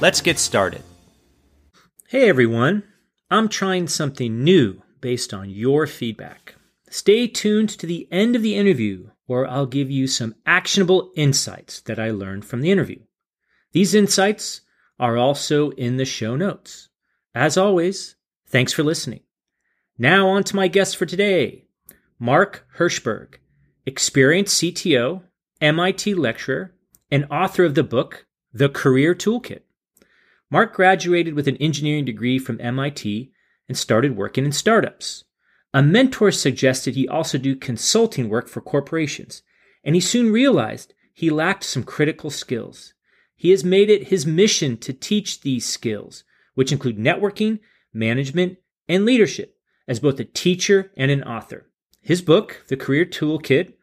Let's get started. Hey everyone, I'm trying something new based on your feedback. Stay tuned to the end of the interview where I'll give you some actionable insights that I learned from the interview. These insights are also in the show notes. As always, thanks for listening. Now, on to my guest for today Mark Herschberg, experienced CTO, MIT lecturer, and author of the book, The Career Toolkit. Mark graduated with an engineering degree from MIT and started working in startups. A mentor suggested he also do consulting work for corporations, and he soon realized he lacked some critical skills. He has made it his mission to teach these skills, which include networking, management, and leadership as both a teacher and an author. His book, The Career Toolkit,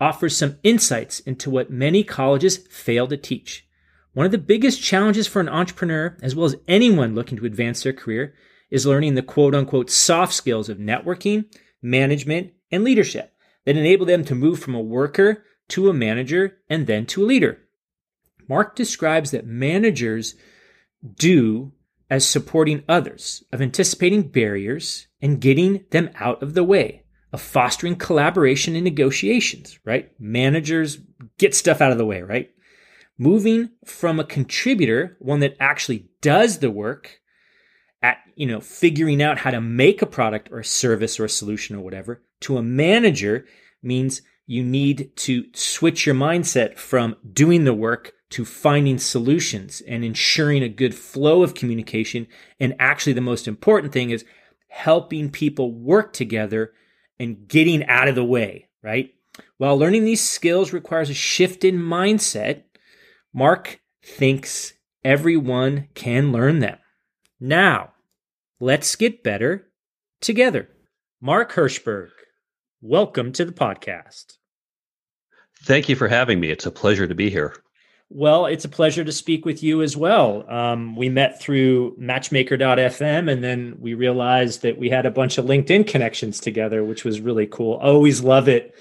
offers some insights into what many colleges fail to teach. One of the biggest challenges for an entrepreneur, as well as anyone looking to advance their career, is learning the quote unquote soft skills of networking, management, and leadership that enable them to move from a worker to a manager and then to a leader. Mark describes that managers do as supporting others, of anticipating barriers and getting them out of the way, of fostering collaboration and negotiations, right? Managers get stuff out of the way, right? Moving from a contributor, one that actually does the work at, you know, figuring out how to make a product or a service or a solution or whatever, to a manager means you need to switch your mindset from doing the work to finding solutions and ensuring a good flow of communication. And actually, the most important thing is helping people work together and getting out of the way, right? While learning these skills requires a shift in mindset, Mark thinks everyone can learn them. Now, let's get better together. Mark Herschberg, welcome to the podcast. Thank you for having me. It's a pleasure to be here. Well, it's a pleasure to speak with you as well. Um, we met through matchmaker.fm and then we realized that we had a bunch of LinkedIn connections together, which was really cool. I always love it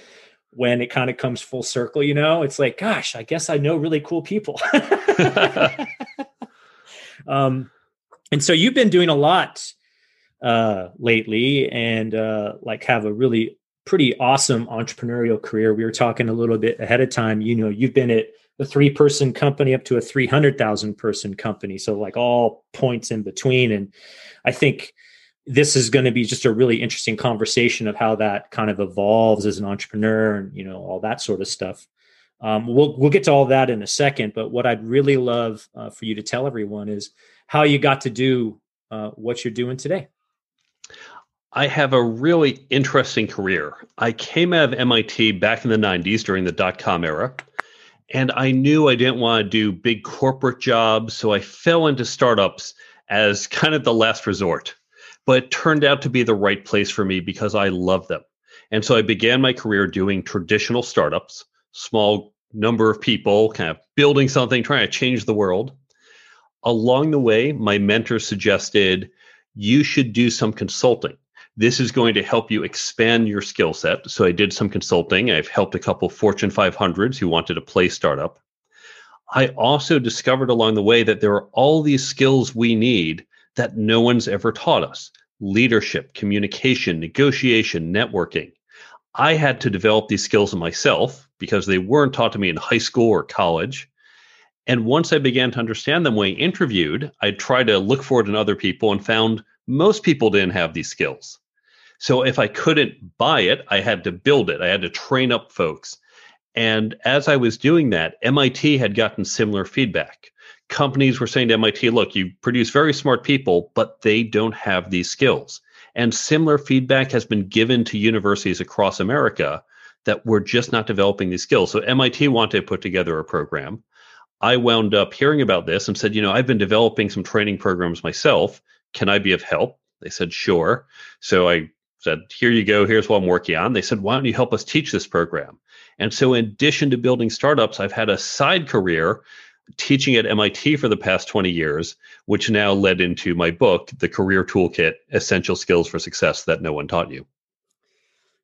when it kind of comes full circle, you know? It's like, gosh, I guess I know really cool people. um, and so you've been doing a lot uh, lately and uh, like have a really pretty awesome entrepreneurial career. We were talking a little bit ahead of time. You know, you've been at a three person company up to a 300,000 person company. So, like all points in between. And I think this is going to be just a really interesting conversation of how that kind of evolves as an entrepreneur and, you know, all that sort of stuff. Um, we'll, we'll get to all that in a second. But what I'd really love uh, for you to tell everyone is how you got to do uh, what you're doing today. I have a really interesting career. I came out of MIT back in the 90s during the dot com era, and I knew I didn't want to do big corporate jobs. So I fell into startups as kind of the last resort. But it turned out to be the right place for me because I love them. And so I began my career doing traditional startups, small number of people, kind of building something, trying to change the world. Along the way, my mentor suggested you should do some consulting this is going to help you expand your skill set. So I did some consulting. I've helped a couple Fortune 500s who wanted to play startup. I also discovered along the way that there are all these skills we need that no one's ever taught us leadership, communication, negotiation, networking. I had to develop these skills myself because they weren't taught to me in high school or college. And once I began to understand them when I interviewed, I tried to look for it in other people and found most people didn't have these skills. So if I couldn't buy it, I had to build it. I had to train up folks. And as I was doing that, MIT had gotten similar feedback. Companies were saying to MIT, look, you produce very smart people, but they don't have these skills. And similar feedback has been given to universities across America that we're just not developing these skills. So MIT wanted to put together a program. I wound up hearing about this and said, you know, I've been developing some training programs myself. Can I be of help? They said, sure. So I said, Here you go, here's what I'm working on. They said, Why don't you help us teach this program? And so, in addition to building startups, I've had a side career teaching at MIT for the past 20 years, which now led into my book, The Career Toolkit Essential Skills for Success That No One Taught You.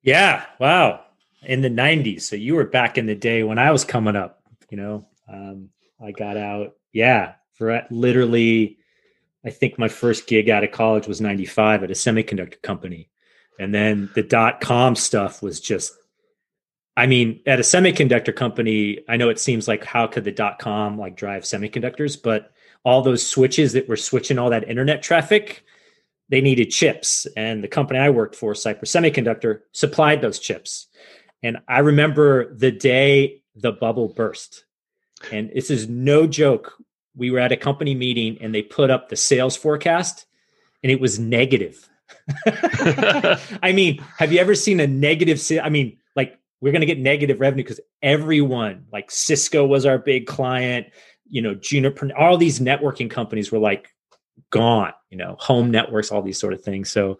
Yeah. Wow. In the 90s. So you were back in the day when I was coming up, you know, um, I got out. Yeah. For literally, I think my first gig out of college was 95 at a semiconductor company. And then the dot com stuff was just, I mean, at a semiconductor company, I know it seems like how could the dot com like drive semiconductors, but all those switches that were switching all that internet traffic, they needed chips. And the company I worked for, Cypress Semiconductor, supplied those chips. And I remember the day the bubble burst. And this is no joke. We were at a company meeting and they put up the sales forecast and it was negative I mean, have you ever seen a negative? I mean, we're going to get negative revenue because everyone, like Cisco was our big client, you know, Juniper, all these networking companies were like gone, you know, home networks, all these sort of things. So,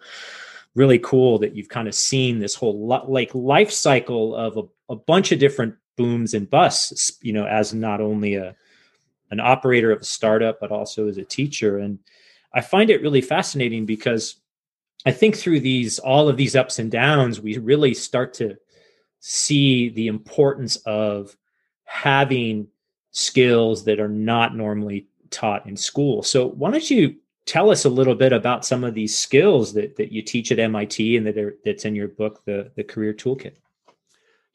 really cool that you've kind of seen this whole like life cycle of a, a bunch of different booms and busts, you know, as not only a an operator of a startup, but also as a teacher. And I find it really fascinating because I think through these all of these ups and downs, we really start to see the importance of having skills that are not normally taught in school. So why don't you tell us a little bit about some of these skills that, that you teach at MIT and that are, that's in your book, the, the Career Toolkit?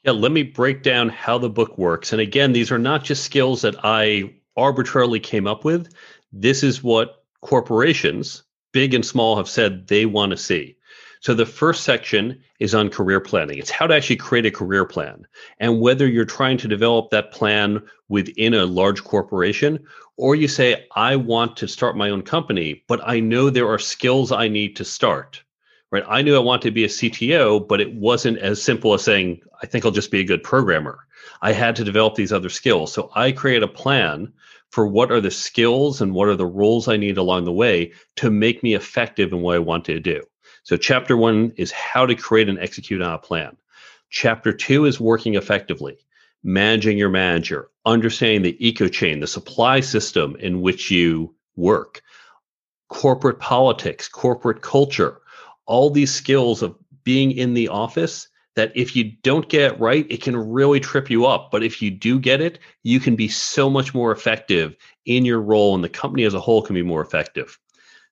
Yeah, let me break down how the book works. And again, these are not just skills that I arbitrarily came up with. This is what corporations big and small have said they want to see. So the first section is on career planning. It's how to actually create a career plan and whether you're trying to develop that plan within a large corporation or you say, I want to start my own company, but I know there are skills I need to start. Right. I knew I wanted to be a CTO, but it wasn't as simple as saying, I think I'll just be a good programmer. I had to develop these other skills. So I create a plan for what are the skills and what are the roles I need along the way to make me effective in what I want to do. So, chapter one is how to create and execute on a plan. Chapter two is working effectively, managing your manager, understanding the eco chain, the supply system in which you work, corporate politics, corporate culture, all these skills of being in the office that if you don't get it right, it can really trip you up. But if you do get it, you can be so much more effective in your role, and the company as a whole can be more effective.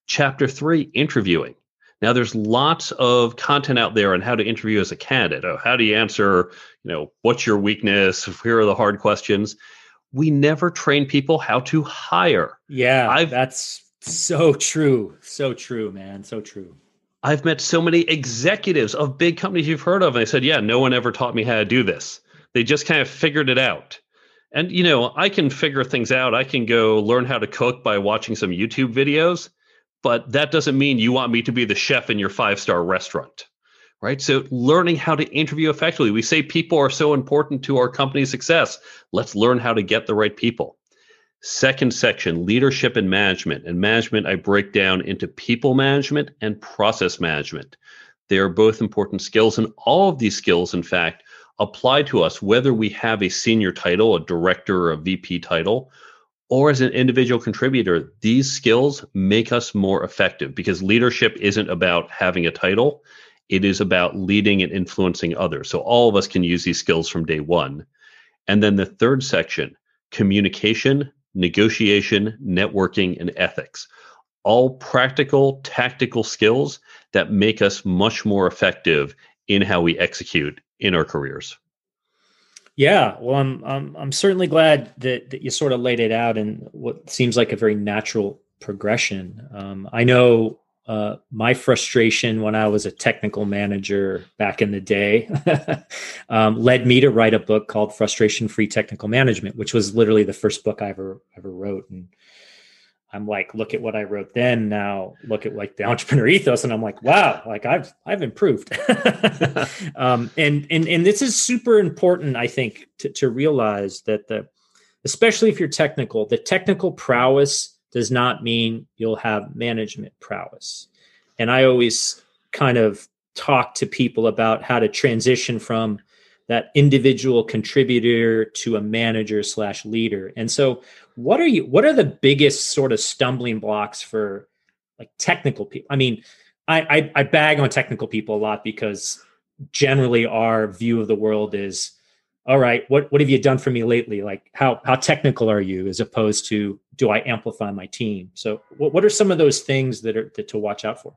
Chapter three interviewing. Now, there's lots of content out there on how to interview as a candidate. Oh, how do you answer, you know, what's your weakness? Here are the hard questions. We never train people how to hire. Yeah, I've, that's so true. So true, man. So true. I've met so many executives of big companies you've heard of, and they said, Yeah, no one ever taught me how to do this. They just kind of figured it out. And, you know, I can figure things out. I can go learn how to cook by watching some YouTube videos but that doesn't mean you want me to be the chef in your five star restaurant right? So learning how to interview effectively. We say people are so important to our company's success. Let's learn how to get the right people. Second section leadership and management. And management i break down into people management and process management. They are both important skills and all of these skills in fact apply to us whether we have a senior title a director or a vp title or as an individual contributor, these skills make us more effective because leadership isn't about having a title. It is about leading and influencing others. So all of us can use these skills from day one. And then the third section communication, negotiation, networking, and ethics. All practical, tactical skills that make us much more effective in how we execute in our careers. Yeah, well, I'm I'm I'm certainly glad that that you sort of laid it out in what seems like a very natural progression. Um, I know uh, my frustration when I was a technical manager back in the day um, led me to write a book called Frustration Free Technical Management, which was literally the first book I ever ever wrote. And I'm like, look at what I wrote then. Now look at like the entrepreneur ethos, and I'm like, wow, like I've I've improved. um, and and and this is super important, I think, to, to realize that the, especially if you're technical, the technical prowess does not mean you'll have management prowess. And I always kind of talk to people about how to transition from that individual contributor to a manager slash leader. And so what are you what are the biggest sort of stumbling blocks for like technical people i mean I, I i bag on technical people a lot because generally our view of the world is all right what what have you done for me lately? Like how how technical are you as opposed to do i amplify my team? So what, what are some of those things that are that to watch out for?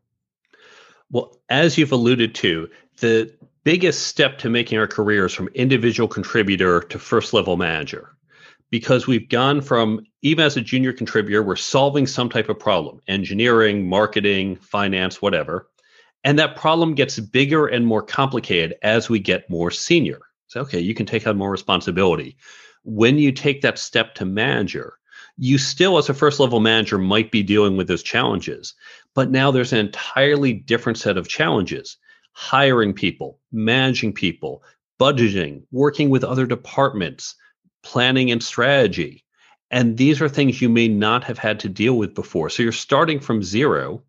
Well as you've alluded to the biggest step to making our careers from individual contributor to first level manager because we've gone from even as a junior contributor, we're solving some type of problem engineering, marketing, finance, whatever. And that problem gets bigger and more complicated as we get more senior. So, okay, you can take on more responsibility. When you take that step to manager, you still, as a first level manager, might be dealing with those challenges. But now there's an entirely different set of challenges hiring people, managing people, budgeting, working with other departments, planning and strategy. And these are things you may not have had to deal with before. So you're starting from zero.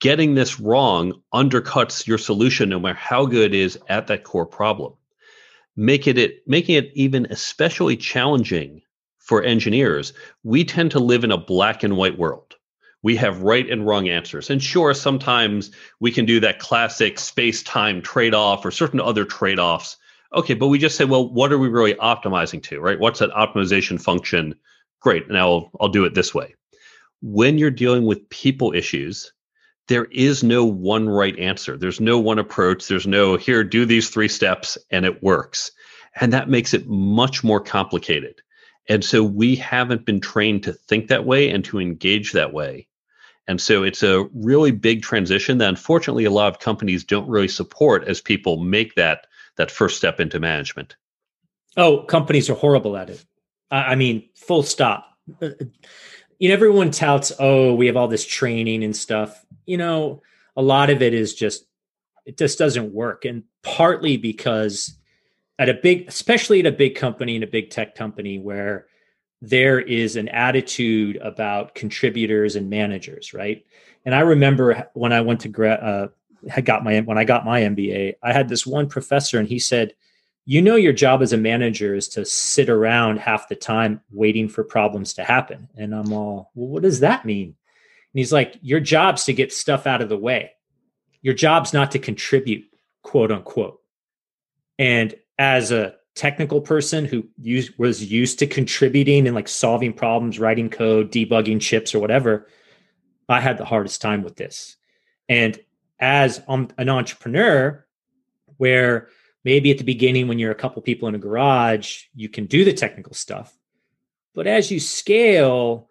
Getting this wrong undercuts your solution, no matter how good it is at that core problem. Making it making it even especially challenging for engineers. We tend to live in a black and white world. We have right and wrong answers. And sure, sometimes we can do that classic space time trade off or certain other trade offs Okay, but we just say, well, what are we really optimizing to, right? What's that optimization function? Great. Now I'll, I'll do it this way. When you're dealing with people issues, there is no one right answer. There's no one approach. There's no here, do these three steps and it works. And that makes it much more complicated. And so we haven't been trained to think that way and to engage that way. And so it's a really big transition that unfortunately a lot of companies don't really support as people make that that first step into management? Oh, companies are horrible at it. I mean, full stop. Uh, you know, everyone touts, oh, we have all this training and stuff. You know, a lot of it is just, it just doesn't work. And partly because at a big, especially at a big company and a big tech company where there is an attitude about contributors and managers, right? And I remember when I went to gra- uh, had got my when I got my MBA, I had this one professor and he said, "You know your job as a manager is to sit around half the time waiting for problems to happen." And I'm all, "Well, what does that mean?" And he's like, "Your job's to get stuff out of the way. Your job's not to contribute, quote unquote." And as a technical person who used, was used to contributing and like solving problems, writing code, debugging chips or whatever, I had the hardest time with this. And as um, an entrepreneur where maybe at the beginning when you're a couple people in a garage you can do the technical stuff. But as you scale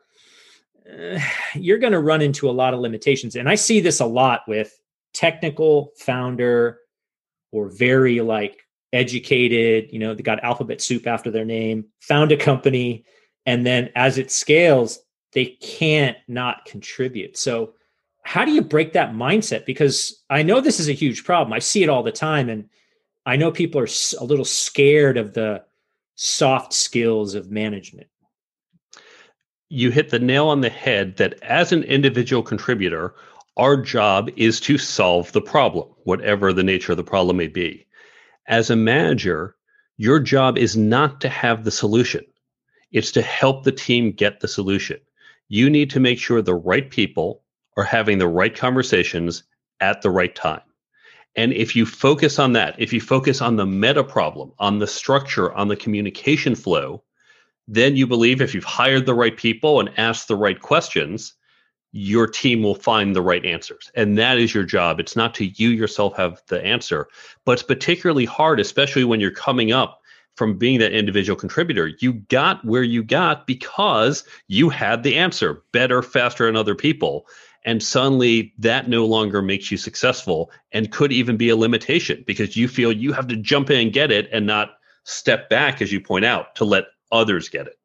uh, you're going to run into a lot of limitations. And i see this a lot with technical founder or very like educated you know they got alphabet soup after their name found a company and then as it scales they can't not contribute. So how do you break that mindset? Because I know this is a huge problem. I see it all the time. And I know people are a little scared of the soft skills of management. You hit the nail on the head that as an individual contributor, our job is to solve the problem, whatever the nature of the problem may be. As a manager, your job is not to have the solution, it's to help the team get the solution. You need to make sure the right people are having the right conversations at the right time. And if you focus on that, if you focus on the meta problem, on the structure, on the communication flow, then you believe if you've hired the right people and asked the right questions, your team will find the right answers. And that is your job. It's not to you yourself have the answer, but it's particularly hard, especially when you're coming up from being that individual contributor. You got where you got because you had the answer better, faster, than other people and suddenly that no longer makes you successful and could even be a limitation because you feel you have to jump in and get it and not step back as you point out to let others get it.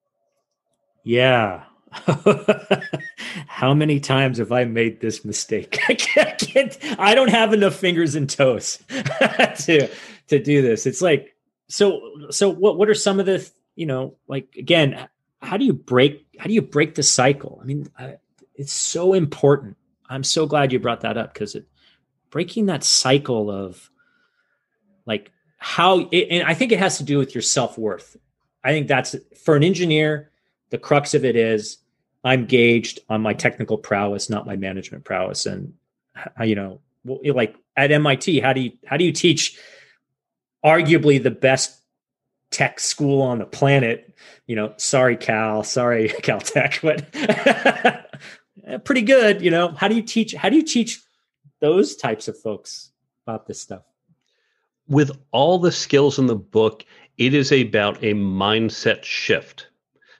Yeah. How many times have i made this mistake? I, can't, I, can't, I don't have enough fingers and toes to to do this. It's like so so what what are some of the you know like again how do you break how do you break the cycle? I mean I, it's so important. I'm so glad you brought that up because it breaking that cycle of like how it, and I think it has to do with your self-worth. I think that's for an engineer, the crux of it is I'm gauged on my technical prowess, not my management prowess. And you know, like at MIT, how do you how do you teach arguably the best tech school on the planet? You know, sorry Cal, sorry Caltech, but Eh, pretty good. You know, how do you teach? How do you teach those types of folks about this stuff? With all the skills in the book, it is about a mindset shift.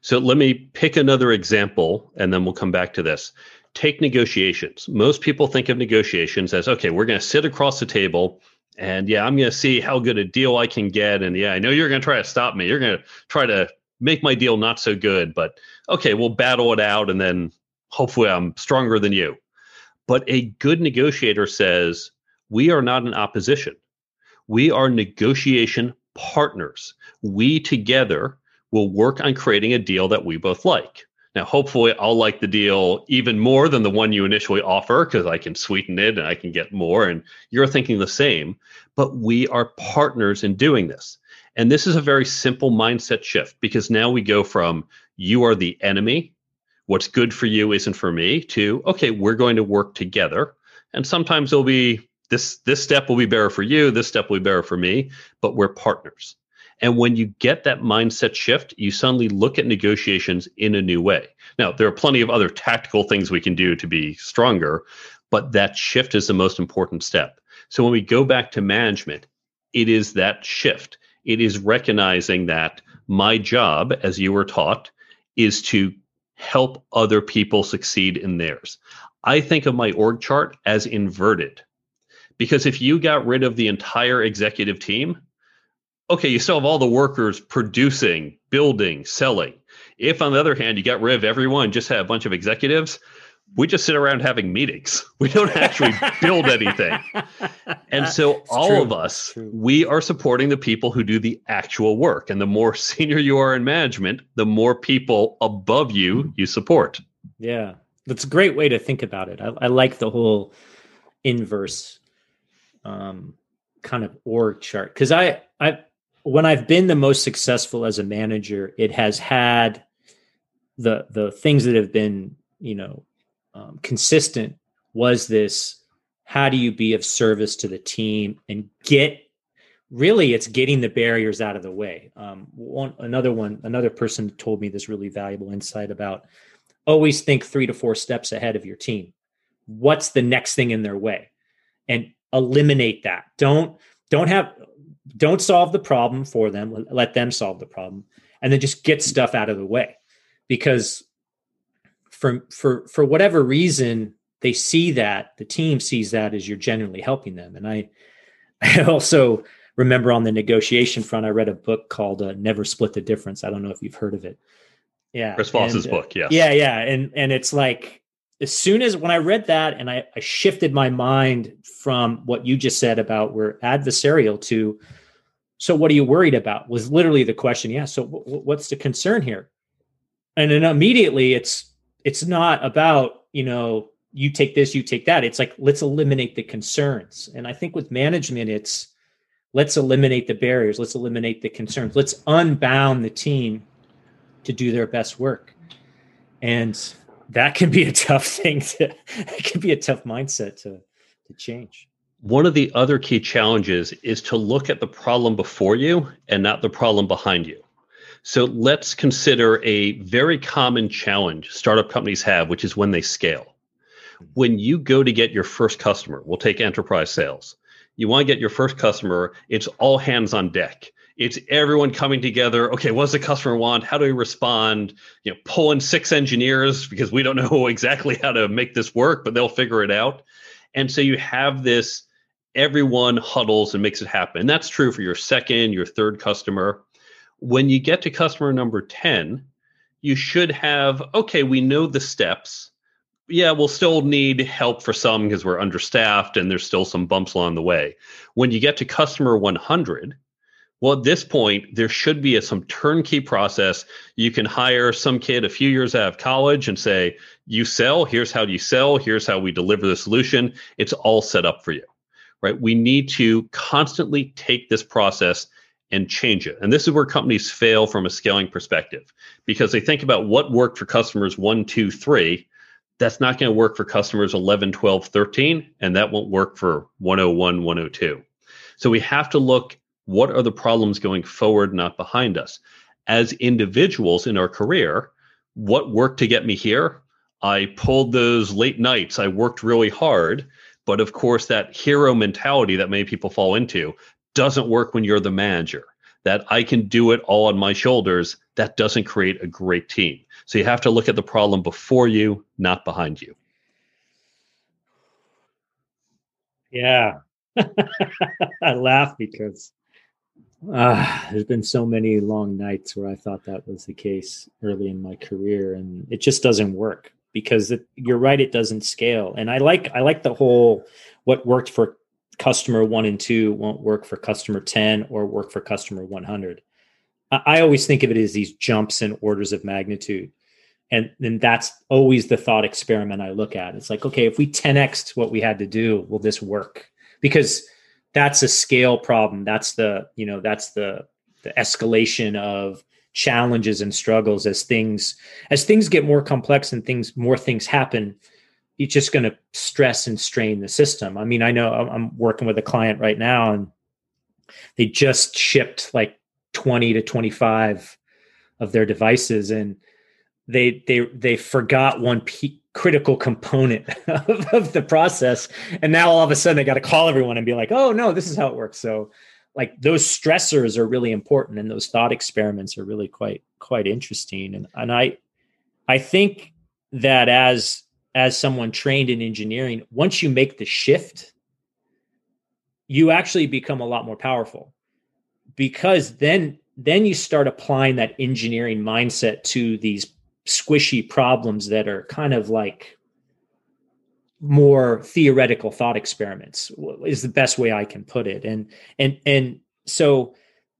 So let me pick another example and then we'll come back to this. Take negotiations. Most people think of negotiations as okay, we're going to sit across the table and yeah, I'm going to see how good a deal I can get. And yeah, I know you're going to try to stop me. You're going to try to make my deal not so good, but okay, we'll battle it out and then hopefully I'm stronger than you. But a good negotiator says, we are not in opposition. We are negotiation partners. We together will work on creating a deal that we both like. Now, hopefully, I'll like the deal even more than the one you initially offer because I can sweeten it and I can get more. And you're thinking the same, but we are partners in doing this. And this is a very simple mindset shift because now we go from you are the enemy what's good for you isn't for me to okay we're going to work together. And sometimes it'll be this this step will be better for you this step will be better for me but we're partners. And when you get that mindset shift you suddenly look at negotiations in a new way. Now there are plenty of other tactical things we can do to be stronger but that shift is the most important step. So when we go back to management it is that shift. It is recognizing that my job as you were taught is to help other people succeed in theirs. I think of my org chart as inverted because if you got rid of the entire executive team, okay, you still have all the workers producing, building, selling. If on the other hand, you got rid of everyone, just had a bunch of executives, we just sit around having meetings. We don't actually build anything. And so it's all true. of us, we are supporting the people who do the actual work. And the more senior you are in management, the more people above you you support. Yeah. That's a great way to think about it. I, I like the whole inverse um, kind of org chart. Cause I, I, when I've been the most successful as a manager, it has had the, the things that have been, you know, um, consistent was this how do you be of service to the team and get really it's getting the barriers out of the way um, one another one another person told me this really valuable insight about always think three to four steps ahead of your team what's the next thing in their way and eliminate that. Don't don't have don't solve the problem for them. Let them solve the problem, and then just get stuff out of the way, because for for for whatever reason they see that the team sees that as you're genuinely helping them. And I I also remember on the negotiation front, I read a book called uh, "Never Split the Difference." I don't know if you've heard of it. Yeah, Chris Voss's uh, book. Yes. Yeah, yeah, and and it's like as soon as when I read that and I, I shifted my mind from what you just said about we're adversarial to so what are you worried about was literally the question yeah so w- what's the concern here and then immediately it's it's not about you know you take this you take that. It's like let's eliminate the concerns. And i think with management it's let's eliminate the barriers. Let's eliminate the concerns. Let's unbound the team to do their best work. And that can be a tough thing to it can be a tough mindset to to change. One of the other key challenges is to look at the problem before you and not the problem behind you so let's consider a very common challenge startup companies have which is when they scale hmm. when you go to get your first customer we'll take enterprise sales you want to get your first customer it's all hands on deck it's everyone coming together. Okay, what does the customer want? How do we respond? You know, pull in six engineers because we don't know exactly how to make this work, but they'll figure it out. And so you have this everyone huddles and makes it happen. And that's true for your second, your third customer. When you get to customer number 10, you should have okay, we know the steps. Yeah, we'll still need help for some because we're understaffed and there's still some bumps along the way. When you get to customer 100, well, at this point, there should be a, some turnkey process. You can hire some kid a few years out of college and say, you sell, here's how you sell, here's how we deliver the solution. It's all set up for you, right? We need to constantly take this process and change it. And this is where companies fail from a scaling perspective because they think about what worked for customers one, two, three. That's not going to work for customers 11, 12, 13, and that won't work for 101, 102. So we have to look what are the problems going forward, not behind us? As individuals in our career, what worked to get me here? I pulled those late nights. I worked really hard. But of course, that hero mentality that many people fall into doesn't work when you're the manager. That I can do it all on my shoulders, that doesn't create a great team. So you have to look at the problem before you, not behind you. Yeah. I laugh because uh, there's been so many long nights where I thought that was the case early in my career, and it just doesn't work because it, you're right; it doesn't scale. And I like I like the whole what worked for customer one and two won't work for customer ten or work for customer one hundred. I, I always think of it as these jumps in orders of magnitude, and then that's always the thought experiment I look at. It's like, okay, if we 10x what we had to do, will this work? Because that's a scale problem that's the you know that's the the escalation of challenges and struggles as things as things get more complex and things more things happen it's just going to stress and strain the system. I mean i know i'm working with a client right now and they just shipped like 20 to 25 of their devices and they they they forgot one p- critical component of, of, the process. And now all of a sudden they got to call everyone and be like oh no this is how it works. So like those stressors are really important and those thought experiments are really quite quite interesting. And and i i think that as as someone trained in engineering once you make the shift you actually become a lot more powerful because then then you start applying that engineering mindset to these squishy problems that are kind of like more theoretical thought experiments is the best way I can put it. And and and so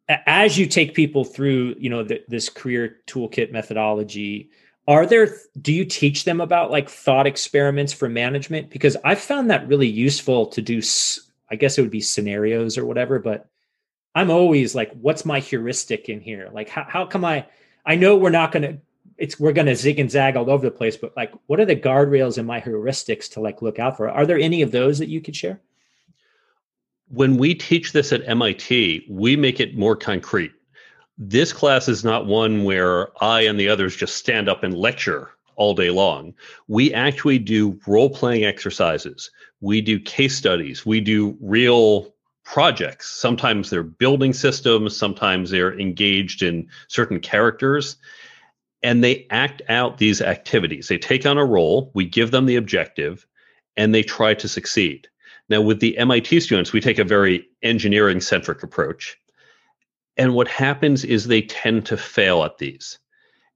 as you take people through, you know, the, this career toolkit methodology, are there do you teach them about like thought experiments for management? Because I've found that really useful to do I guess it would be scenarios or whatever, but I'm always like what's my heuristic in here? Like how how come I I know we're not going to it's we're going to zig and zag all over the place but like what are the guardrails in my heuristics to like look out for? Are there any of those that you could share? When we teach this at mit we make it more concrete this class is not one where i and the others just stand up and lecture all day long we actually do role playing exercises we do case studies, we do real projects. Sometimes they're building systems, sometimes they're engaged in certain characters, and they act out these activities. They take on a role, we give them the objective, and they try to succeed. Now, with the MIT students, we take a very engineering centric approach. And what happens is they tend to fail at these.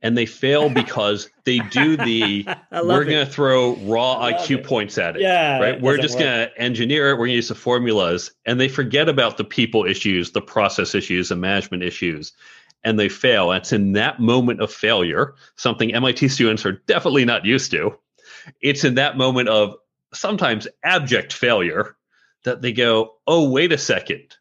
And they fail because they do the we're going to throw raw IQ it. points at it. Yeah. Right. We're just going to engineer it. We're going to use the formulas. And they forget about the people issues, the process issues, the management issues. And they fail. And It's in that moment of failure, something MIT students are definitely not used to. It's in that moment of sometimes abject failure that they go, oh, wait a second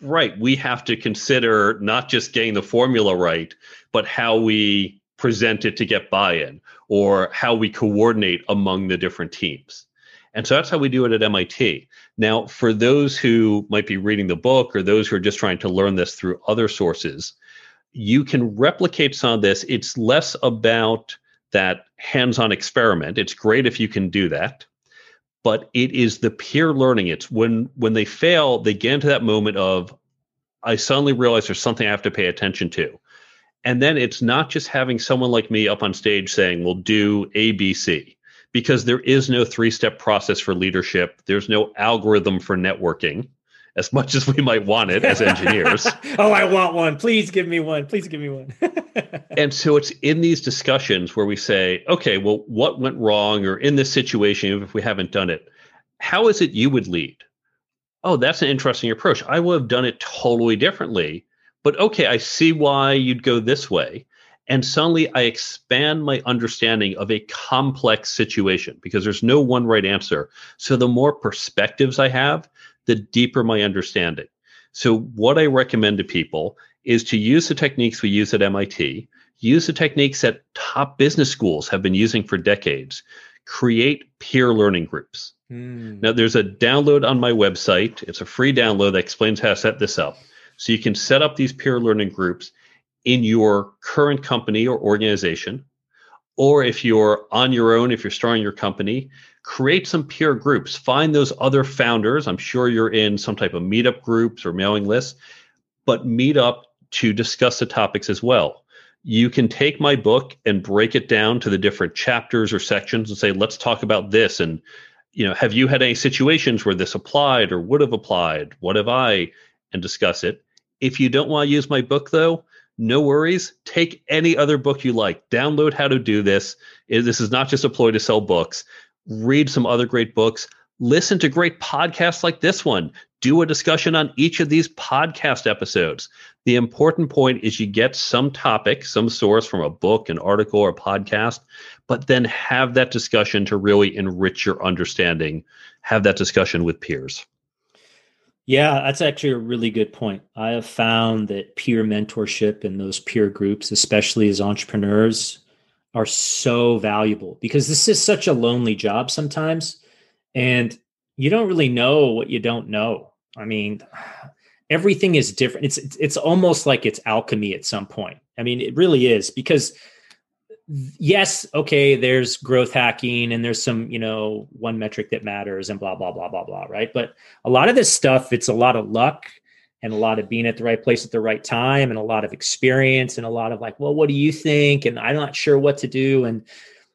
Right. We have to consider not just getting the formula right, but how we present it to get buy in or how we coordinate among the different teams. And so that's how we do it at MIT. Now, for those who might be reading the book or those who are just trying to learn this through other sources, you can replicate some of this. It's less about that hands on experiment. It's great if you can do that but it is the peer learning. It's when when they fail, they get into that moment of I suddenly realize there's something I have to pay attention to. And then it's not just having someone like me up on stage saying, we'll do ABC, because there is no three step process for leadership. There's no algorithm for networking, as much as we might want it as engineers. oh, I want one. Please give me one. Please give me one. and so it's in these discussions where we say, okay, well, what went wrong? Or in this situation, if we haven't done it, how is it you would lead? Oh, that's an interesting approach. I would have done it totally differently. But okay, I see why you'd go this way. And suddenly I expand my understanding of a complex situation because there's no one right answer. So the more perspectives I have, the deeper my understanding. So, what I recommend to people is to use the techniques we use at MIT, use the techniques that top business schools have been using for decades, create peer learning groups. Mm. Now, there's a download on my website. It's a free download that explains how to set this up. So, you can set up these peer learning groups in your current company or organization. Or if you're on your own, if you're starting your company, create some peer groups. Find those other founders. I'm sure you're in some type of meetup groups or mailing lists, but meet up to discuss the topics as well. You can take my book and break it down to the different chapters or sections and say, let's talk about this. And, you know, have you had any situations where this applied or would have applied? What have I? And discuss it. If you don't want to use my book, though, no worries. Take any other book you like. Download how to do this. This is not just a ploy to sell books. Read some other great books listen to great podcasts like this one. Do a discussion on each of these podcast episodes. The important point is you get some topic, some source from a book, an article, or a podcast, but then have that discussion to really enrich your understanding. Have that discussion with peers. Yeah, that's actually a really good point. I have found that peer mentorship and those peer groups, especially as entrepreneurs, are so valuable because this is such a lonely job sometimes and you don't really know what you don't know. I mean, everything is different. It's it's almost like it's alchemy at some point. I mean, it really is because yes, okay, there's growth hacking and there's some, you know, one metric that matters and blah blah blah blah blah, right? But a lot of this stuff, it's a lot of luck and a lot of being at the right place at the right time and a lot of experience and a lot of like, well, what do you think? And I'm not sure what to do and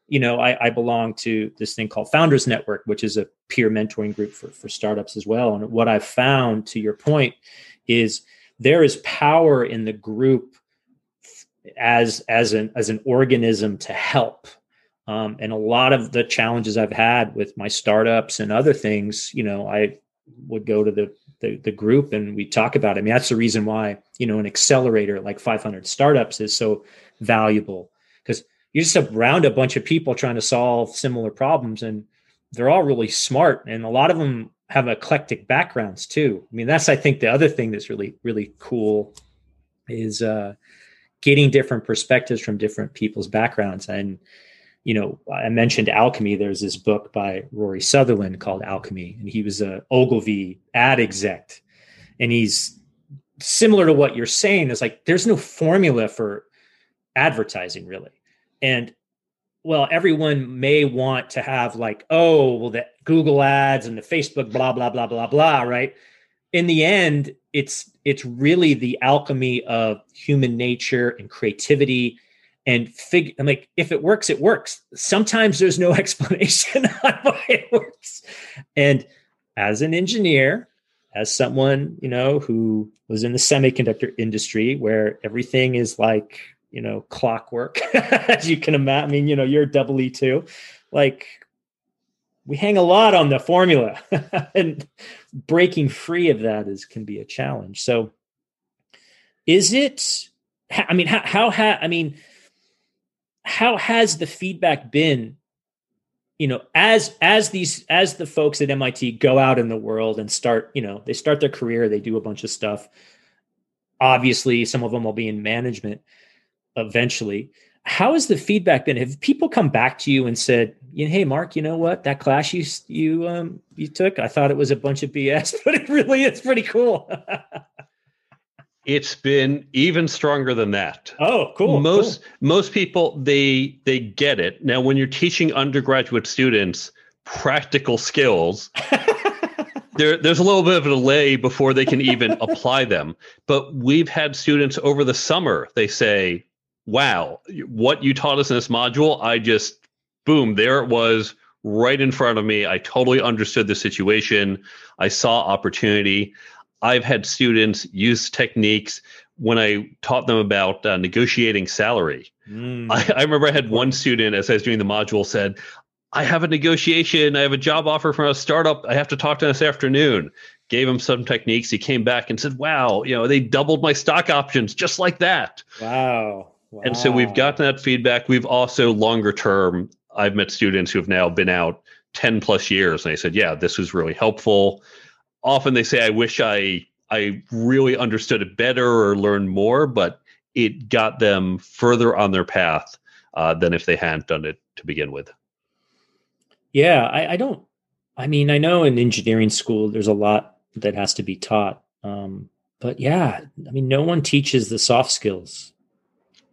you know, I, I, belong to this thing called Founders Network, which is a peer mentoring group for, for startups as well. And what I've found, to your point, is there is power in the group as as an as an organism to help. Um, and a lot of the challenges I've had with my startups and other things, you know, I would go to the the, the group and we talk about it. I mean, that's the reason why, you know, an accelerator like 500 startups is so valuable because you just surround a bunch of people trying to solve similar problems and they're all really smart and a lot of them have eclectic backgrounds too i mean that's i think the other thing that's really really cool is uh getting different perspectives from different people's backgrounds and you know i mentioned alchemy. There's this book by rory sutherland called alchemy and he was a ogilvy ad exec. And he's similar to what you're saying. Is like there's no formula for advertising really. And well, everyone may want to have like, oh, well, the Google ads and the Facebook, blah, blah, blah, blah, blah, right? In the end, it's it's really the alchemy of human nature and creativity and fig I'm like, if it works, it works. Sometimes there's no explanation on why it works. And as an engineer, as someone, you know, who was in the semiconductor industry where everything is like you know clockwork as you can imagine i mean you know you're double e too like we hang a lot on the formula and breaking free of that is can be a challenge so is it i mean how how ha, i mean how has the feedback been you know as as these as the folks at mit go out in the world and start you know they start their career they do a bunch of stuff obviously some of them will be in management eventually. How has the feedback been? Have people come back to you and said, "Hey, Mark, you know what? That class you you um, you took, I thought it was a bunch of BS, but it really is pretty cool." it's been even stronger than that. Oh, cool. Most cool. most people they they get it. Now when you're teaching undergraduate students practical skills, there, there's a little bit of a delay before they can even apply them. But we've had students over the summer, they say, wow, what you taught us in this module, I just, boom, there it was right in front of me. I totally understood the situation. I saw opportunity. I've had students use techniques when I taught them about uh, negotiating salary. Mm. I, I, remember I had one student, as I was doing the module, said, I have a negotiation. I have a job offer from a startup. I have to talk to them this afternoon. Gave him some techniques. He came back and said, Wow, you know, they doubled my stock options just like that. Wow. Wow. And so we've gotten that feedback. We've also longer term, I've met students who have now been out 10 plus years and they said, yeah, this was really helpful. Often they say, I wish I I really understood it better or learned more, but it got them further on their path uh, than if they hadn't done it to begin with. Yeah, I, I, don't. I mean, I know in engineering school there's a lot that has to be taught, um, but yeah, I mean, no one teaches the soft skills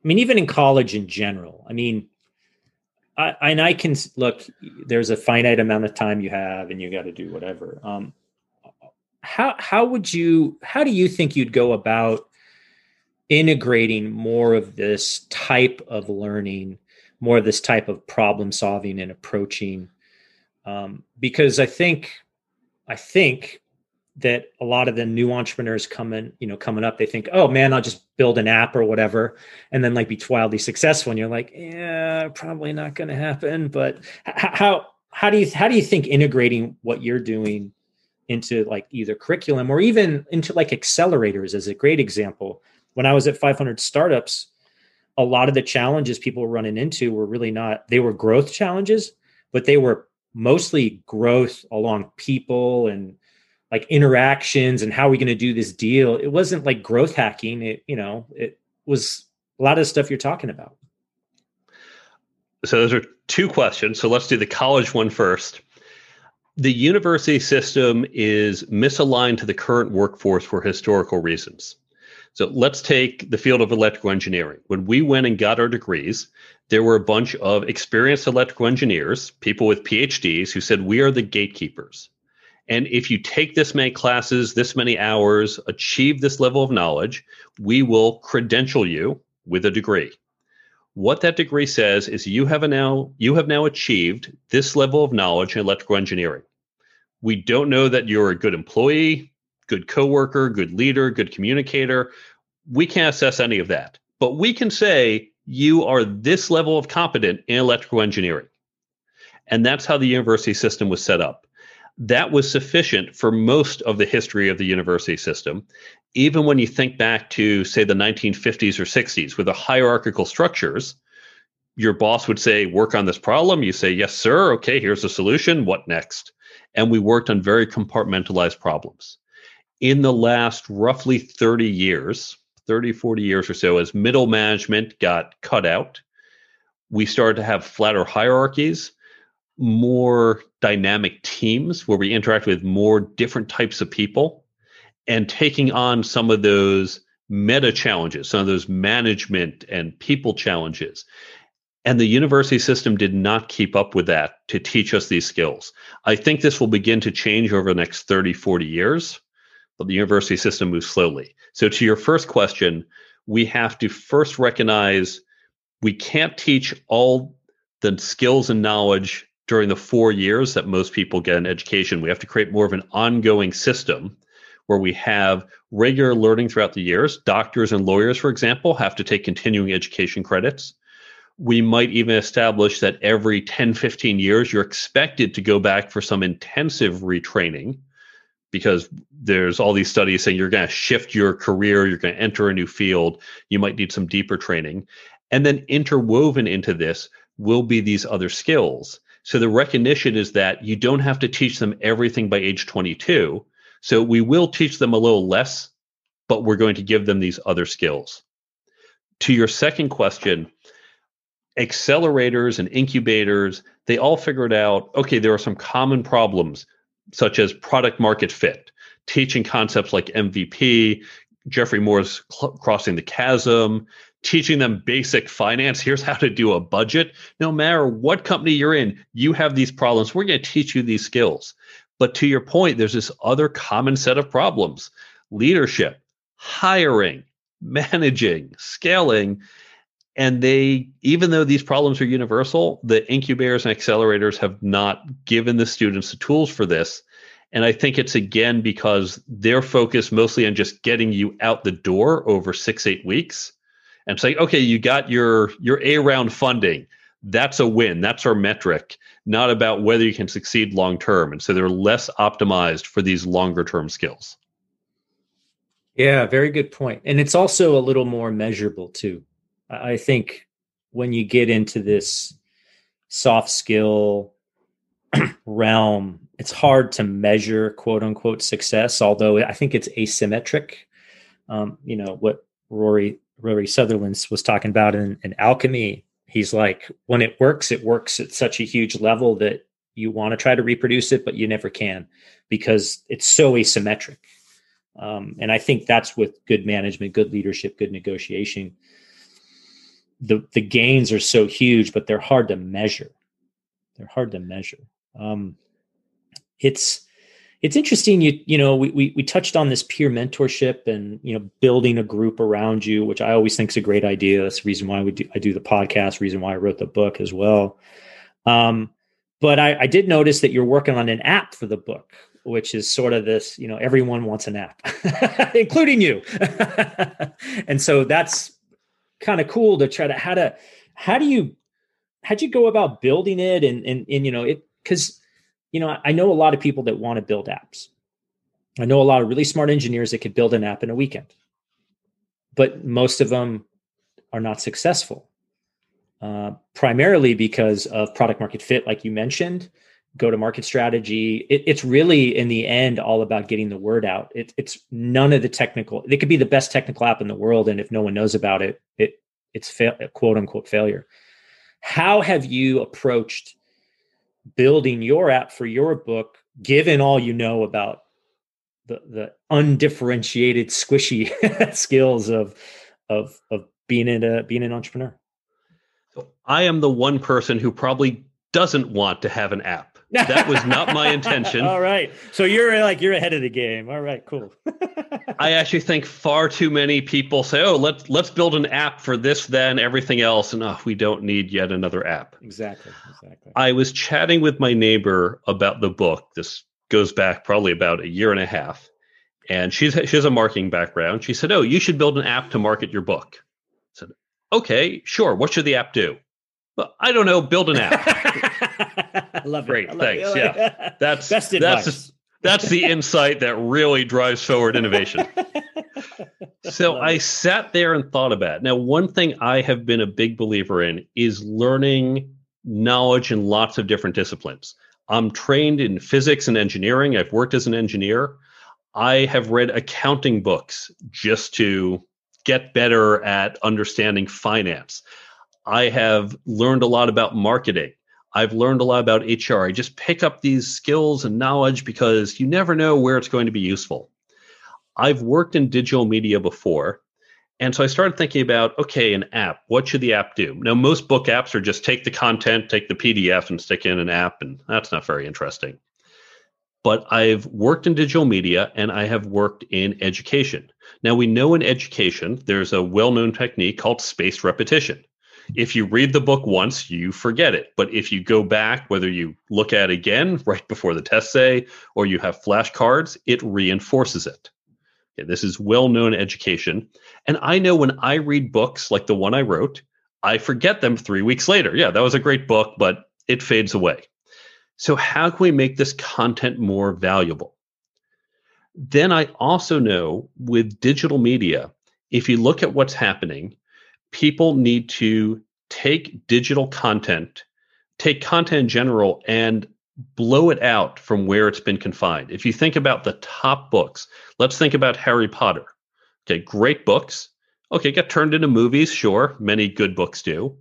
I mean, even in college in general, I mean, I, and I can look, there's a finite amount of time you have and you got to do whatever. Um, how, how would you, how do you think you'd go about integrating more of this type of learning, more of this type of problem solving and approaching? Um, because I think, I think that a lot of the new entrepreneurs coming, you know, coming up, they think, oh man, I'll just build an app or whatever, and then like be wildly successful. And you're like, yeah, probably not going to happen. But how how do you how do you think integrating what you're doing into like either curriculum or even into like accelerators is a great example. When I was at 500 startups, a lot of the challenges people were running into were really not they were growth challenges, but they were mostly growth along people and like interactions and how are we going to do this deal. It wasn't like growth hacking it you know it was a lot of stuff you're talking about. So those are two questions. So let's do the college one first the university system is misaligned to the current workforce for historical reasons so let's take the field of electrical engineering when we went and got our degrees there were a bunch of experienced electrical engineers people with phds who said we are the gatekeepers and if you take this many classes, this many hours, achieve this level of knowledge, we will credential you with a degree. What that degree says is you have now you have now achieved this level of knowledge in electrical engineering. We don't know that you're a good employee, good coworker, good leader, good communicator. We can't assess any of that. But we can say you are this level of competent in electrical engineering. And that's how the university system was set up that was sufficient for most of the history of the university system. Even when you think back to, say, the 1950s or 60s with the hierarchical structures, your boss would say, Work on this problem. You say, Yes, sir. Okay, here's the solution. What next? And we worked on very compartmentalized problems. In the last roughly 30 years, 30, 40 years or so, as middle management got cut out, we started to have flatter hierarchies more dynamic teams where we interact with more different types of people and taking on some of those meta challenges, some of those management and people challenges. And the university system did not keep up with that to teach us these skills. I think this will begin to change over the next 30, 40 years, but the university system moves slowly. So, to your first question, we have to first recognize we can't teach all the skills and knowledge during the four years that most people get an education. We have to create more of an ongoing system where we have regular learning throughout the years. Doctors and lawyers, for example, have to take continuing education credits. We might even establish that every 10, 15 years, you're expected to go back for some intensive retraining because there's all these studies saying you're going to shift your career, you're going to enter a new field, you might need some deeper training. And then interwoven into this will be these other skills. So the recognition is that you don't have to teach them everything by age 22. So we will teach them a little less, but we're going to give them these other skills. To your second question, accelerators and incubators, they all figured out okay, there are some common problems, such as product market fit, teaching concepts like MVP, Geoffrey Moore's cl- crossing the chasm, teaching them basic finance. Here's how to do a budget. No matter what company you're in, you have these problems. We're going to teach you these skills. But to your point, there's this other common set of problems leadership, hiring, managing, scaling. And they, even though these problems are universal, the incubators and accelerators have not given the students the tools for this. And I think it's again because they're focused mostly on just getting you out the door over six, eight weeks and saying, okay, you got your your A round funding. That's a win. That's our metric, not about whether you can succeed long term. And so they're less optimized for these longer term skills. Yeah, very good point. And it's also a little more measurable too. I think when you get into this soft skill realm, it's hard to measure quote unquote success, although I think it's asymmetric. Um, you know, what Rory Rory Sutherland was talking about in, in alchemy. He's like, when it works, it works at such a huge level that you want to try to reproduce it, but you never can because it's so asymmetric. Um, and I think that's with good management, good leadership, good negotiation. The the gains are so huge, but they're hard to measure. They're hard to measure. Um, it's it's interesting you you know we, we we touched on this peer mentorship and you know building a group around you which i always think is a great idea that's the reason why we do i do the podcast reason why i wrote the book as well um, but I, I did notice that you're working on an app for the book which is sort of this you know everyone wants an app including you and so that's kind of cool to try to how to how do you how'd you go about building it and and, and you know it because you know, I know a lot of people that want to build apps. I know a lot of really smart engineers that could build an app in a weekend, but most of them are not successful, uh, primarily because of product market fit, like you mentioned, go to market strategy. It, it's really, in the end, all about getting the word out. It, it's none of the technical. It could be the best technical app in the world, and if no one knows about it, it it's quote unquote failure. How have you approached building your app for your book, given all you know about the the undifferentiated, squishy skills of of of being in a being an entrepreneur? So I am the one person who probably doesn't want to have an app. That was not my intention. All right. So you're like you're ahead of the game. All right, cool. I actually think far too many people say, "Oh, let's let's build an app for this, then everything else," and oh, we don't need yet another app. Exactly. Exactly. I was chatting with my neighbor about the book. This goes back probably about a year and a half, and she's she has a marketing background. She said, "Oh, you should build an app to market your book." I said, "Okay, sure. What should the app do?" Well, I don't know. Build an app. I love Great. it. Love Thanks. It. Yeah. That's best advice. That's, that's the insight that really drives forward innovation. so I sat there and thought about it. Now, one thing I have been a big believer in is learning knowledge in lots of different disciplines. I'm trained in physics and engineering. I've worked as an engineer. I have read accounting books just to get better at understanding finance. I have learned a lot about marketing. I've learned a lot about HR. I just pick up these skills and knowledge because you never know where it's going to be useful. I've worked in digital media before, And so I started thinking about okay, an app, what should the app do? Now, most book apps are just take the content, take the PDF, and stick in an app, and that's not very interesting. But I've worked in digital media and I have worked in education. Now, we know in education, there's a well known technique called spaced repetition. If you read the book once, you forget it. But if you go back, whether you look at it again right before the test say, or you have flashcards, it reinforces it. Okay, this is well known education. And I know when I read books like the one I wrote, I forget them three weeks later. Yeah, that was a great book, but it fades away. So, how can we make this content more valuable? Then I also know with digital media, if you look at what's happening, people need to take digital content, take content in general, and blow it out from where it's been confined. If you think about the top books, let's think about Harry Potter. Okay, great books. Okay, get turned into movies, sure. Many good books do.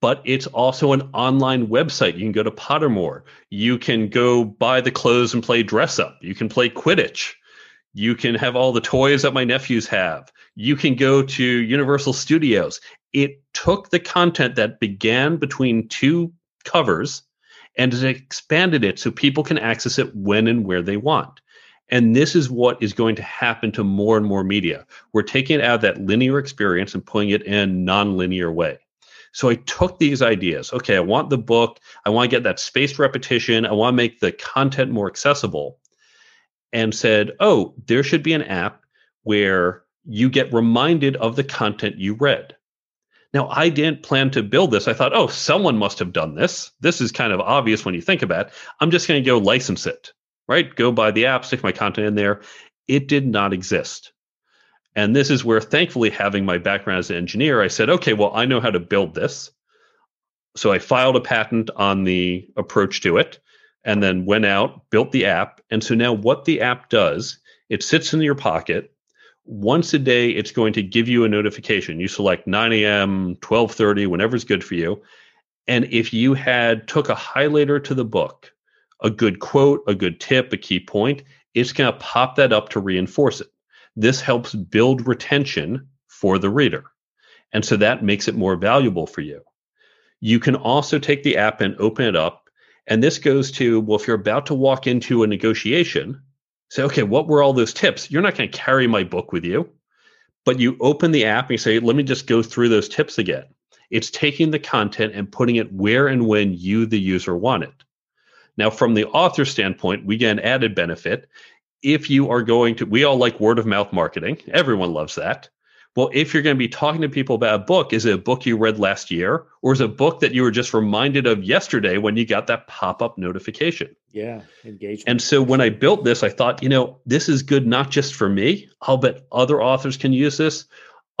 But it's also an online website. You can go to Pottermore. You can go buy the clothes and play dress up. You can play Quidditch. You can have all the toys that my nephews have. You can go to Universal Studios. It took the content that began between two covers and has expanded it so people can access it when and where they want. And this is what is going to happen to more and more media. We're taking it out of that linear experience and putting it in a non-linear way. So I took these ideas. Okay, I want the book. I want to get that spaced repetition. I want to make the content more accessible. And said, oh, there should be an app where you get reminded of the content you read. Now, I didn't plan to build this. I thought, oh, someone must have done this. This is kind of obvious when you think about it. I'm just going to go license it, right? Go buy the app, stick my content in there. It did not exist. And this is where, thankfully, having my background as an engineer, I said, okay, well, I know how to build this. So I filed a patent on the approach to it and then went out, built the app. And so now what the app does, it sits in your pocket. Once a day it's going to give you a notification. You select 9 a.m 12.30 whenever's good for you. And if you had took a highlighter to the book a good quote a good tip a key point it's going to pop that up to reinforce it. This helps build retention for the reader. And so that makes it more valuable for you. You can also take the app and open it up and this goes to well if you're about to walk into a negotiation say, okay, what were all those tips? You're not going to carry my book with you, but you open the app and you say, let me just go through those tips again. It's taking the content and putting it where and when you, the user, want it. Now, from the author standpoint, we get an added benefit. If you are going to, we all like word of mouth marketing, everyone loves that. Well, if you're going to be talking to people about a book, is it a book you read last year or is it a book that you were just reminded of yesterday when you got that pop up notification? Yeah, engagement. And so when I built this, I thought, you know, this is good not just for me. I'll bet other authors can use this,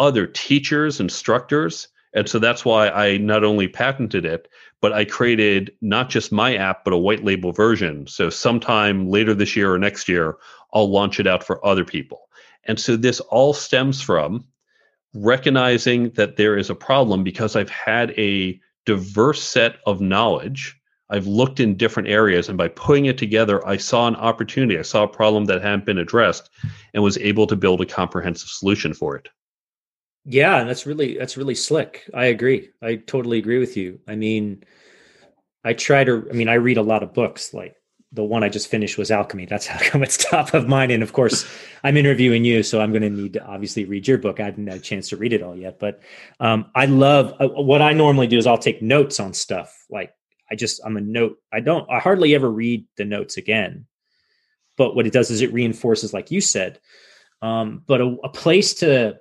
other teachers, instructors. And so that's why I not only patented it, but I created not just my app, but a white label version. So sometime later this year or next year, I'll launch it out for other people. And so this all stems from recognizing that there is a problem because I've had a diverse set of knowledge. I've looked in different areas, and by putting it together, I saw an opportunity. I saw a problem that hadn't been addressed, and was able to build a comprehensive solution for it. Yeah, and that's really that's really slick. I agree. I totally agree with you. I mean, I try to. I mean, I read a lot of books, like the one I just finished was Alchemy. That's how come it's top of mind. And of course, I'm interviewing you, so I'm going to need to obviously read your book. I haven't had a chance to read it all yet, but um, I love uh, what I normally do is I'll take notes on stuff. Like I just I'm a note. I don't. I hardly ever read the notes again. But what it does is it reinforces, like you said. Um, but a, a place to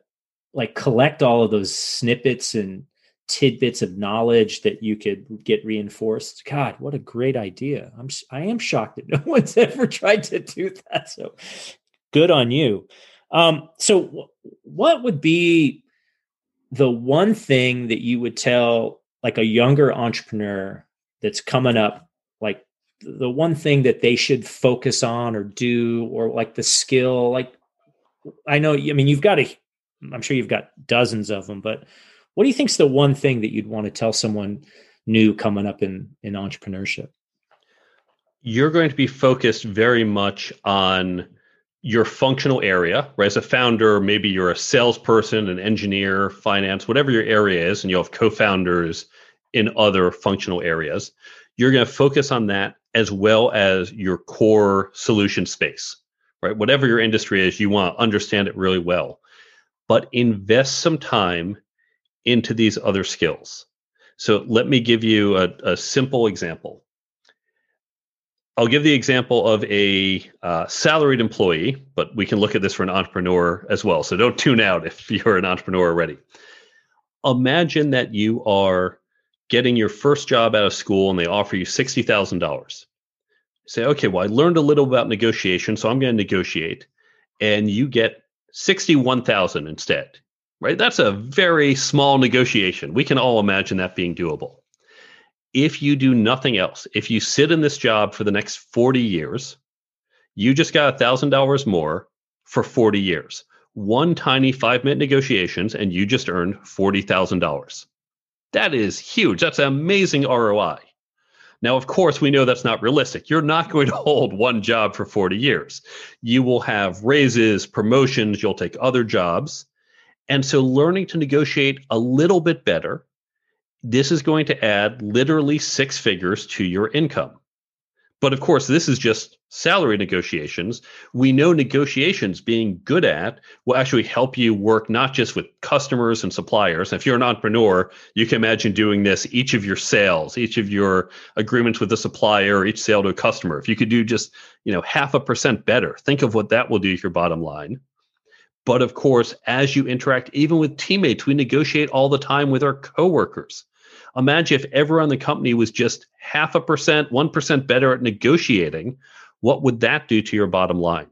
like collect all of those snippets and tidbits of knowledge that you could get reinforced. God, what a great idea! I'm I am shocked that no one's ever tried to do that. So good on you. Um, so w- what would be the one thing that you would tell like a younger entrepreneur that's coming up, like the one thing that they should focus on or do, or like the skill? Like I know, I mean, you've got a, I'm sure you've got dozens of them, but what do you think is the one thing that you'd want to tell someone new coming up in in entrepreneurship? You're going to be focused very much on your functional area, right? As a founder, maybe you're a salesperson, an engineer, finance, whatever your area is, and you'll have co-founders in other functional areas. You're going to focus on that as well as your core solution space, right? Whatever your industry is, you want to understand it really well. But invest some time into these other skills. So let me give you a, a simple example. I'll give the example of a uh, salaried employee, but we can look at this for an entrepreneur as well. So don't tune out if you're an entrepreneur already. Imagine that you are getting your first job out of school and they offer you $60,000. Say, okay, well, I learned a little about negotiation, so I'm going to negotiate. And you get 61,000 instead, right? That's a very small negotiation. We can all imagine that being doable. If you do nothing else, if you sit in this job for the next 40 years, you just got $1,000 more for 40 years. One tiny five minute negotiations, and you just earned $40,000. That is huge. That's an amazing ROI. Now, of course, we know that's not realistic. You're not going to hold one job for 40 years. You will have raises, promotions, you'll take other jobs. And so, learning to negotiate a little bit better, this is going to add literally six figures to your income. But of course, this is just salary negotiations. We know negotiations being good at will actually help you work not just with customers and suppliers. If you're an entrepreneur, you can imagine doing this each of your sales, each of your agreements with a supplier, each sale to a customer. If you could do just, you know, half a percent better, think of what that will do to your bottom line. But of course, as you interact even with teammates, we negotiate all the time with our coworkers. Imagine if everyone in the company was just half a percent, 1% better at negotiating. What would that do to your bottom line?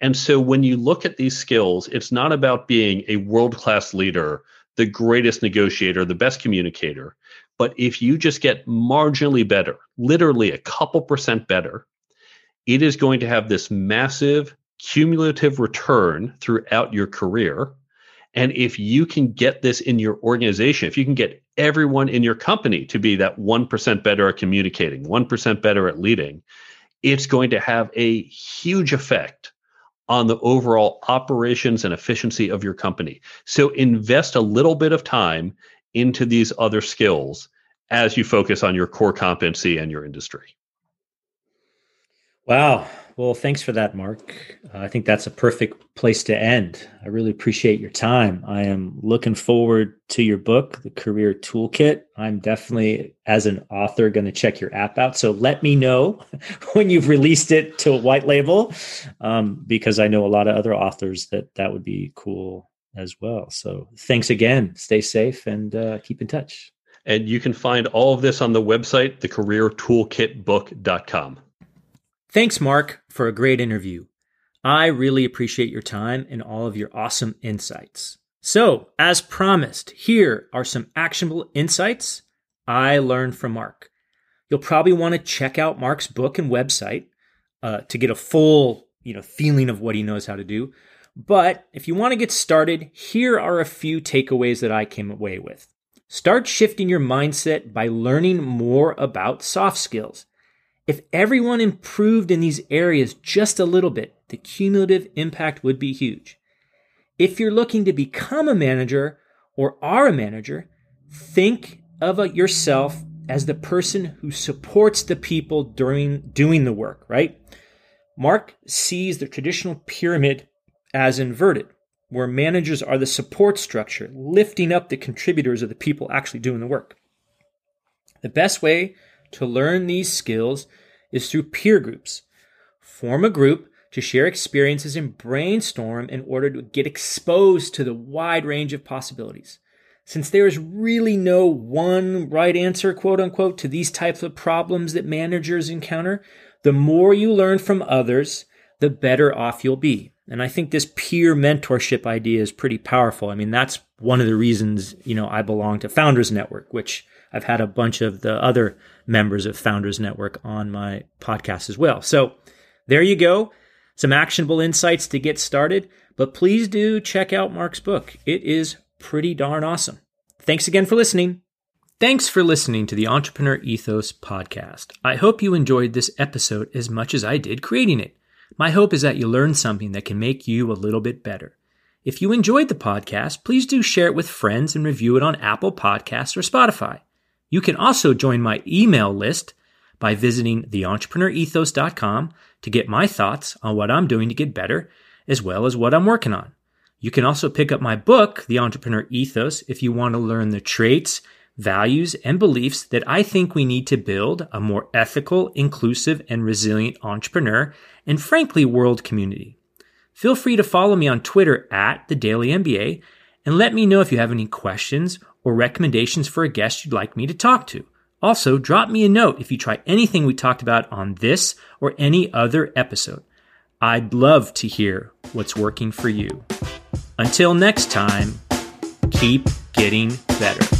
And so when you look at these skills, it's not about being a world class leader, the greatest negotiator, the best communicator. But if you just get marginally better, literally a couple percent better, it is going to have this massive cumulative return throughout your career. And if you can get this in your organization, if you can get everyone in your company to be that 1% better at communicating, 1% better at leading, it's going to have a huge effect on the overall operations and efficiency of your company. So invest a little bit of time into these other skills as you focus on your core competency and your industry. Wow. Well, thanks for that, Mark. Uh, I think that's a perfect place to end. I really appreciate your time. I am looking forward to your book, The Career Toolkit. I'm definitely, as an author, going to check your app out. So let me know when you've released it to a white label, um, because I know a lot of other authors that that would be cool as well. So thanks again. Stay safe and uh, keep in touch. And you can find all of this on the website, thecareertoolkitbook.com. Thanks, Mark, for a great interview. I really appreciate your time and all of your awesome insights. So, as promised, here are some actionable insights I learned from Mark. You'll probably want to check out Mark's book and website uh, to get a full, you know, feeling of what he knows how to do. But if you want to get started, here are a few takeaways that I came away with. Start shifting your mindset by learning more about soft skills. If everyone improved in these areas just a little bit, the cumulative impact would be huge. If you're looking to become a manager or are a manager, think of yourself as the person who supports the people during doing the work, right? Mark sees the traditional pyramid as inverted, where managers are the support structure, lifting up the contributors of the people actually doing the work. The best way to learn these skills is through peer groups. Form a group to share experiences and brainstorm in order to get exposed to the wide range of possibilities. Since there is really no one right answer, quote unquote, to these types of problems that managers encounter, the more you learn from others, the better off you'll be. And I think this peer mentorship idea is pretty powerful. I mean, that's one of the reasons, you know, I belong to Founders Network, which I've had a bunch of the other members of Founders Network on my podcast as well. So there you go. Some actionable insights to get started, but please do check out Mark's book. It is pretty darn awesome. Thanks again for listening. Thanks for listening to the Entrepreneur Ethos podcast. I hope you enjoyed this episode as much as I did creating it. My hope is that you learned something that can make you a little bit better. If you enjoyed the podcast, please do share it with friends and review it on Apple Podcasts or Spotify. You can also join my email list by visiting theentrepreneurethos.com to get my thoughts on what I'm doing to get better, as well as what I'm working on. You can also pick up my book, The Entrepreneur Ethos, if you want to learn the traits, values, and beliefs that I think we need to build a more ethical, inclusive, and resilient entrepreneur and frankly, world community. Feel free to follow me on Twitter at the Daily MBA and let me know if you have any questions or recommendations for a guest you'd like me to talk to. Also, drop me a note if you try anything we talked about on this or any other episode. I'd love to hear what's working for you. Until next time, keep getting better.